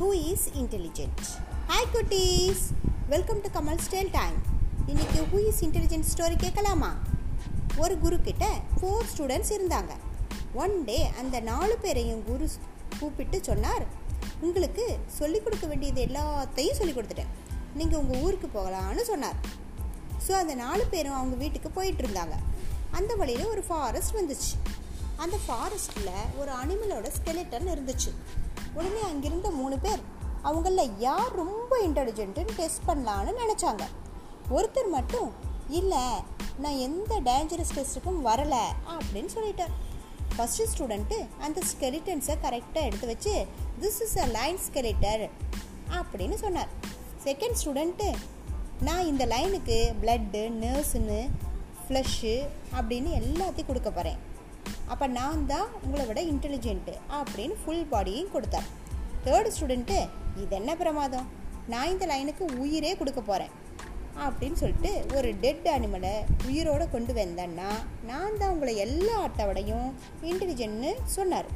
Who is intelligent hi குட்டீஸ் welcome to Kamal style time இன்றைக்கி who is intelligent story கேட்கலாமா? ஒரு குரு கிட்ட ஃபோர் ஸ்டூடெண்ட்ஸ் இருந்தாங்க. ஒன் டே அந்த நாலு பேரையும் குரு கூப்பிட்டு சொன்னார் உங்களுக்கு சொல்லிக் கொடுக்க வேண்டியது எல்லாத்தையும் சொல்லிக் கொடுத்துட்டேன். நீங்கள் உங்கள் ஊருக்கு போகலான்னு சொன்னார். ஸோ அந்த நாலு பேரும் அவங்க வீட்டுக்கு போயிட்டு இருந்தாங்க. அந்த வழியில் ஒரு ஃபாரஸ்ட் வந்துச்சு. அந்த ஃபாரஸ்ட்டில் ஒரு அனிமலோட ஸ்கெலட்டன் இருந்துச்சு. உடனே அங்கிருந்த மூணு பேர் அவங்களில் யார் ரொம்ப இன்டெலிஜென்ட்டுன்னு டெஸ்ட் பண்ணலான்னு நினச்சாங்க. ஒருத்தர் மட்டும் இல்லை நான் எந்த டேஞ்சரஸ் டெஸ்ட்டுக்கும் வரலை அப்படின்னு சொல்லிட்டார். ஃபஸ்ட்டு ஸ்டூடெண்ட்டு அந்த ஸ்கெலிட்டன்ஸை கரெக்டாக எடுத்து வச்சு this is a lion skeleton அப்படின்னு சொன்னார். செகண்ட் ஸ்டூடெண்ட்டு நான் இந்த லைனுக்கு பிளட்டு நர்ஸுன்னு ஃப்ளஷ்ஷு அப்படின்னு எல்லாத்தையும் கொடுக்க போகிறேன் அப்போ நான் தான் உங்களை விட இன்டெலிஜென்ட்டு அப்படின்னு ஃபுல் பாடியும் கொடுத்தார் தேர்டு ஸ்டூடெண்ட்டு இது என்ன பிரமாதம்? நான் இந்த லைனுக்கு உயிரே கொடுக்க போகிறேன் அப்படின்னு சொல்லிட்டு ஒரு டெட் அனிமலை உயிரோடு கொண்டு வந்தேன்னா நான் தான் உங்களை எல்லா அட்டவடையும் இன்டெலிஜென்ட்னு சொன்னார்.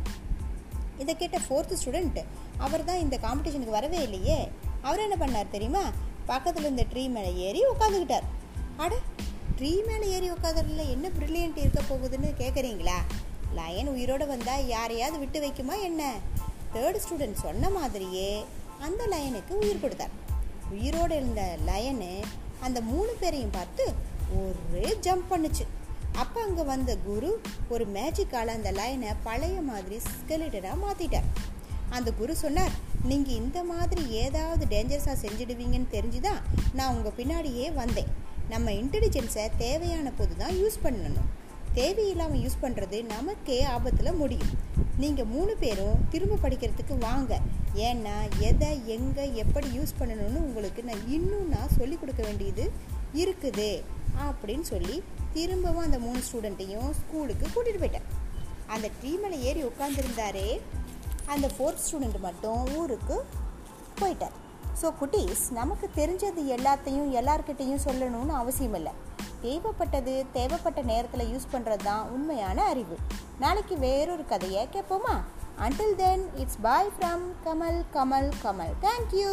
இதை கேட்ட ஃபோர்த்து ஸ்டூடெண்ட் அவர் தான் இந்த காம்படிஷனுக்கு வரவே இல்லையே. அவர் என்ன பண்ணார் தெரியுமா? பக்கத்தில் இந்த ட்ரீ மேலே ஏறி உட்காந்துக்கிட்டார் அட ட்ரீ மேலே ஏறி உட்காந்துறதுல என்ன ப்ரில்லியன்ட் இருக்க போகுதுன்னு கேட்குறீங்களா லயன் உயிரோடு வந்தால் யாரையாவது விட்டு வைக்குமா என்ன? தேர்ட் ஸ்டூடெண்ட் சொன்ன மாதிரியே அந்த லயனுக்கு உயிர் கொடுத்தார். உயிரோடு இருந்த லயனு அந்த மூணு பேரையும் பார்த்து ஒரே ஜம்ப் பண்ணுச்சு. அப்போ அங்கே வந்த குரு ஒரு மேஜிக்கால் அந்த லைனை பழைய மாதிரி ஸ்கெலிட்டனாக மாற்றிட்டார் அந்த குரு சொன்னார் நீங்கள் இந்த மாதிரி ஏதாவது டேஞ்சரஸாக செஞ்சிடுவீங்கன்னு தெரிஞ்சுதான் நான் உங்கள் பின்னாடியே வந்தேன். நம்ம இன்டெலிஜென்ஸை தேவையான போது தான் யூஸ் பண்ணணும். தேவையில்லாமல் யூஸ் பண்ணுறது நமக்கே ஆபத்தில் முடியும். நீங்கள் மூணு பேரும் திரும்ப படிக்கிறதுக்கு வாங்க. ஏன்னா எதை எங்கே எப்படி யூஸ் பண்ணணும்னு உங்களுக்கு நான் இன்னும் நான் சொல்லிக் கொடுக்க வேண்டியது இருக்குது அப்படின்னு சொல்லி திரும்பவும் அந்த மூணு ஸ்டூடெண்ட்டையும் ஸ்கூலுக்கு கூட்டிகிட்டு போயிட்டேன். அந்த ட்ரீ ஏறி உட்காந்துருந்தாரே அந்த ஃபோர்த் ஸ்டூடெண்ட் மட்டும் ஊருக்கு போயிட்டார். ஸோ குட்டீஸ் நமக்கு தெரிஞ்சது எல்லாத்தையும் எல்லார்கிட்டேயும் சொல்லணும்னு அவசியம் இல்லை தேவைப்பட்டது தேவைப்பட்ட நேரத்தில் யூஸ் பண்ணுறது தான் உண்மையான அறிவு. நாளைக்கு வேறொரு கதையை கேட்போமா until then it's bye from Kamal Kamal Kamal thank you